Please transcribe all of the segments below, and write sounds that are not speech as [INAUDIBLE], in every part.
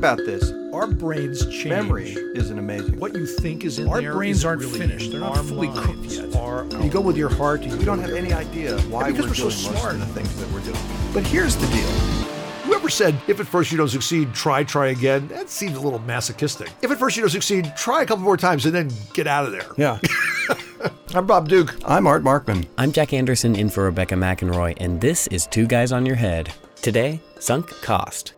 about this. Our brains change. Memory isn't amazing. What you think is in Our there brains aren't really finished. They're not fully cooked yet. You go with your heart. You we don't have any idea why because we're, we're so doing most smart. of the things that we're doing. But here's the deal. Whoever said, if at first you don't succeed, try, try again, that seems a little masochistic. If at first you don't succeed, try a couple more times and then get out of there. Yeah. [LAUGHS] I'm Bob Duke. I'm Art Markman. I'm Jack Anderson in for Rebecca McInroy, and this is Two Guys on Your Head. Today, sunk cost.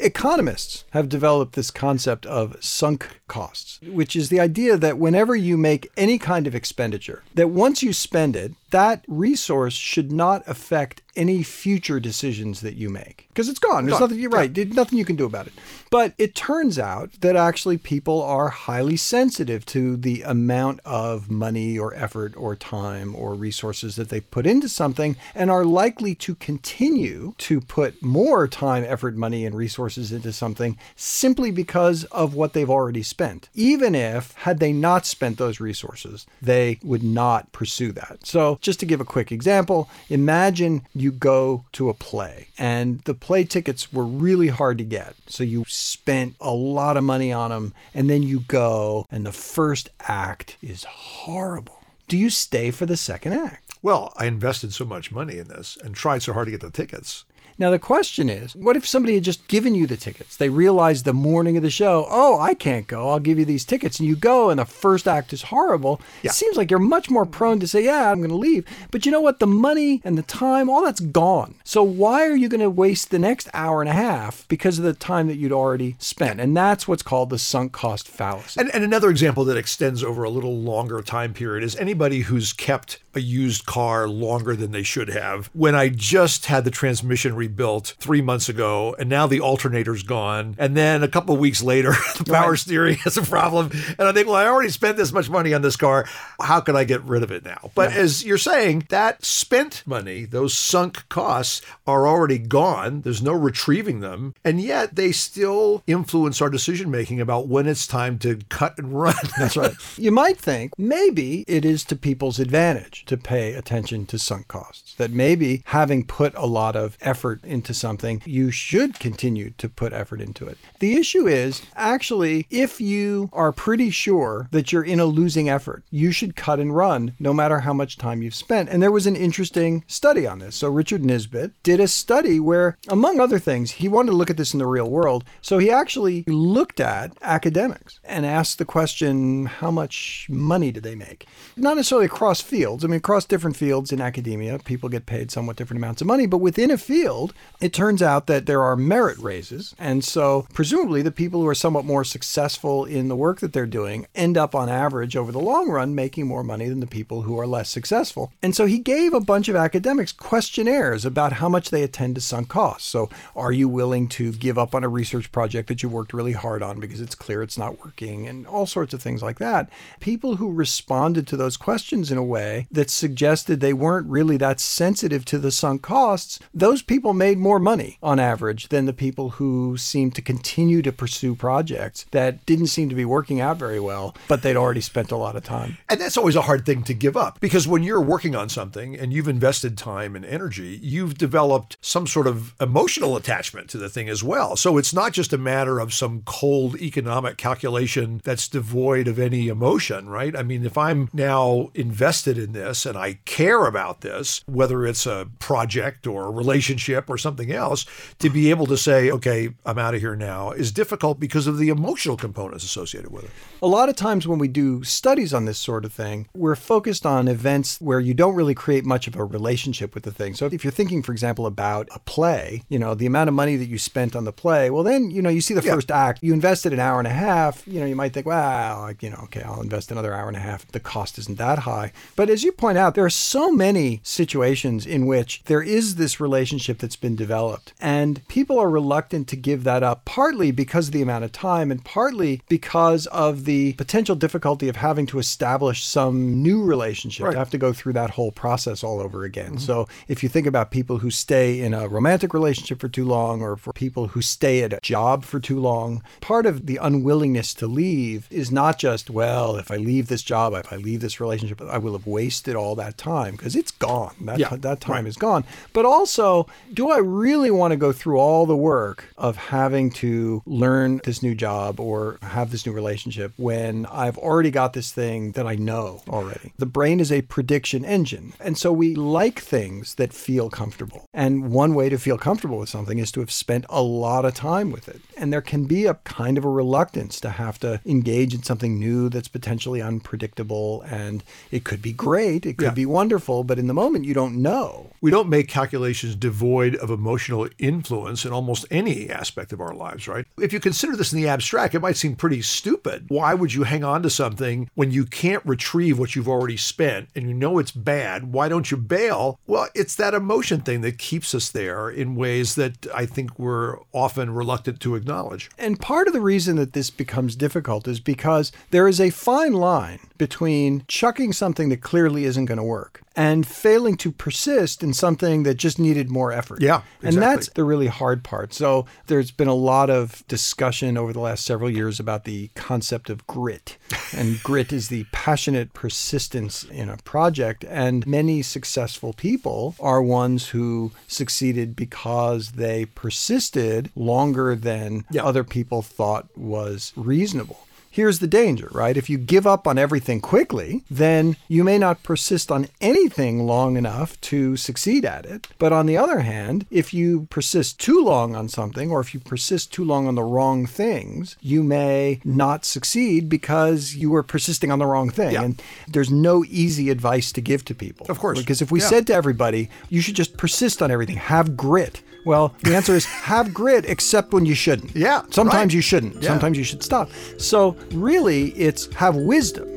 Economists have developed this concept of sunk costs, which is the idea that whenever you make any kind of expenditure, that once you spend it, that resource should not affect any future decisions that you make because it's gone. There's Gone. nothing you're right. There's nothing you can do about it. But it turns out that actually people are highly sensitive to the amount of money or effort or time or resources that they put into something and are likely to continue to put more time, effort, money, and resources into something simply because of what they've already spent. Even if, had they not spent those resources, they would not pursue that. So, just to give a quick example, imagine you go to a play and the play tickets were really hard to get. So, you spent a lot of money on them and then you go and the first act is horrible. Do you stay for the second act? Well, I invested so much money in this and tried so hard to get the tickets. Now, the question is what if somebody had just given you the tickets? They realized the morning of the show, oh, I can't go. I'll give you these tickets. And you go, and the first act is horrible. Yeah. It seems like you're much more prone to say, yeah, I'm going to leave. But you know what? The money and the time, all that's gone. So why are you going to waste the next hour and a half because of the time that you'd already spent? And that's what's called the sunk cost fallacy. And, and another example that extends over a little longer time period is anybody who's kept a used car longer than they should have. When I just had the transmission rebuilt three months ago, and now the alternator's gone, and then a couple of weeks later, [LAUGHS] the power steering [LAUGHS] has a problem, and I think, well, I already spent this much money on this car. How can I get rid of it now? But as you're saying, that spent money, those sunk costs, are already gone. There's no retrieving them, and yet they still influence our decision making about when it's time to cut and run. [LAUGHS] That's right. You might think maybe it is to people's advantage to pay attention to sunk costs. That maybe having put a lot of effort into something, you should continue to put effort into it. The issue is actually, if you are pretty sure that you're in a losing effort, you should cut and run no matter how much time you've spent. And there was an interesting study on this. So Richard Nisbett did a study where, among other things, he wanted to look at this in the real world. So he actually looked at academics and asked the question, how much money do they make? Not necessarily across fields. I mean, across different fields in academia, people get paid somewhat different amounts of money. But within a field, it turns out that there are merit raises. And so, presumably, the people who are somewhat more successful in the work that they're doing end up, on average, over the long run, making more money than the people who are less successful. And so, he gave a bunch of academics questionnaires about how much they attend to sunk costs. So, are you willing to give up on a research project that you worked really hard on because it's clear it's not working, and all sorts of things like that? People who responded to those questions in a way that suggested they weren't really that sensitive to the sunk costs, those people made more money on average than the people who seemed to continue to pursue projects that didn't seem to be working out very well, but they'd already spent a lot of time. And that's always a hard thing to give up because when you're working on something and you've invested time and energy, you've developed some sort of emotional attachment to the thing as well. So it's not just a matter of some cold economic calculation that's devoid of any emotion, right? I mean, if I'm now invested in this and I care about this, whether it's a project or a relationship or something else, to be able to say, okay, I'm out of here now is difficult because of the emotional components associated with it. A lot of times when we do studies on this sort of thing, we're focused on events where you don't really create much of a relationship with the thing. So if you're thinking, for example, about a play, you know, the amount of money that you spent on the play, well, then, you know, you see the Yeah. first act, you invested an hour and a half, you know, you might think, well, like, you know, okay, I'll invest another hour and a half. The cost isn't that high. But as you point out, there are so many situations in which there is this relationship that's been developed, and people are reluctant to give that up, partly because of the amount of time, and partly because of the potential difficulty of having to establish some new relationship, Right. to have to go through that whole process all over again. Mm-hmm. So if you think about people who stay in a romantic relationship for too long, or for people who stay at a job for too long, part of the unwillingness to leave is not just, well, if I leave this job, if I leave this relationship, I will have wasted all that time because it's gone. That, Yeah, that time right. is gone. But also do I really want to go through all the work of having to learn this new job or have this new relationship when I've already got this thing that I know already? The brain is a prediction engine. And so we like things that feel comfortable. And one way to feel comfortable with something is to have spent a lot of time with it. And there can be a kind of a reluctance to have to engage in something new that's potentially unpredictable. And it could be great, it could Yeah. be wonderful, but in the moment, you don't know. We don't make calculations devoid of emotional influence in almost any aspect of our lives, right? If you consider this in the abstract, it might seem pretty stupid. Why would you hang on to something when you can't retrieve what you've already spent and you know it's bad? Why don't you bail? Well, it's that emotion thing that keeps us there in ways that I think we're often reluctant to acknowledge. And part of the reason that this becomes difficult is because there is a fine line between chucking something that clearly isn't going to work and failing to persist in something that just needed more effort. Yeah, Exactly. And that's the really hard part. So there's been a lot of discussion over the last several years about the concept of grit. And [LAUGHS] grit is the passionate persistence in a project. And many successful people are ones who succeeded because they persisted longer than Yeah. other people thought was reasonable. Here's the danger, right? If you give up on everything quickly, then you may not persist on anything long enough to succeed at it. But on the other hand, if you persist too long on something, or if you persist too long on the wrong things, you may not succeed because you were persisting on the wrong thing. Yeah. And there's no easy advice to give to people. Of course. Because if we Yeah. said to everybody, you should just persist on everything, have grit. Well, the answer is have grit, except when you shouldn't. Yeah, Sometimes right. you shouldn't. Yeah. Sometimes you should stop. So really, it's have wisdom.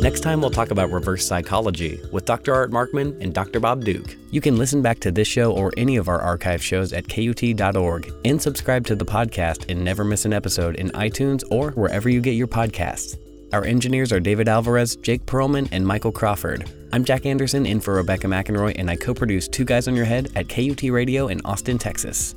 Next time, we'll talk about reverse psychology with Dr. Art Markman and Dr. Bob Duke. You can listen back to this show or any of our archive shows at KUT.org and subscribe to the podcast and never miss an episode in iTunes or wherever you get your podcasts. Our engineers are David Alvarez, Jake Perlman, and Michael Crawford. I'm Jack Anderson in for Rebecca McInroy, and I co produce Two Guys on Your Head at KUT Radio in Austin, Texas.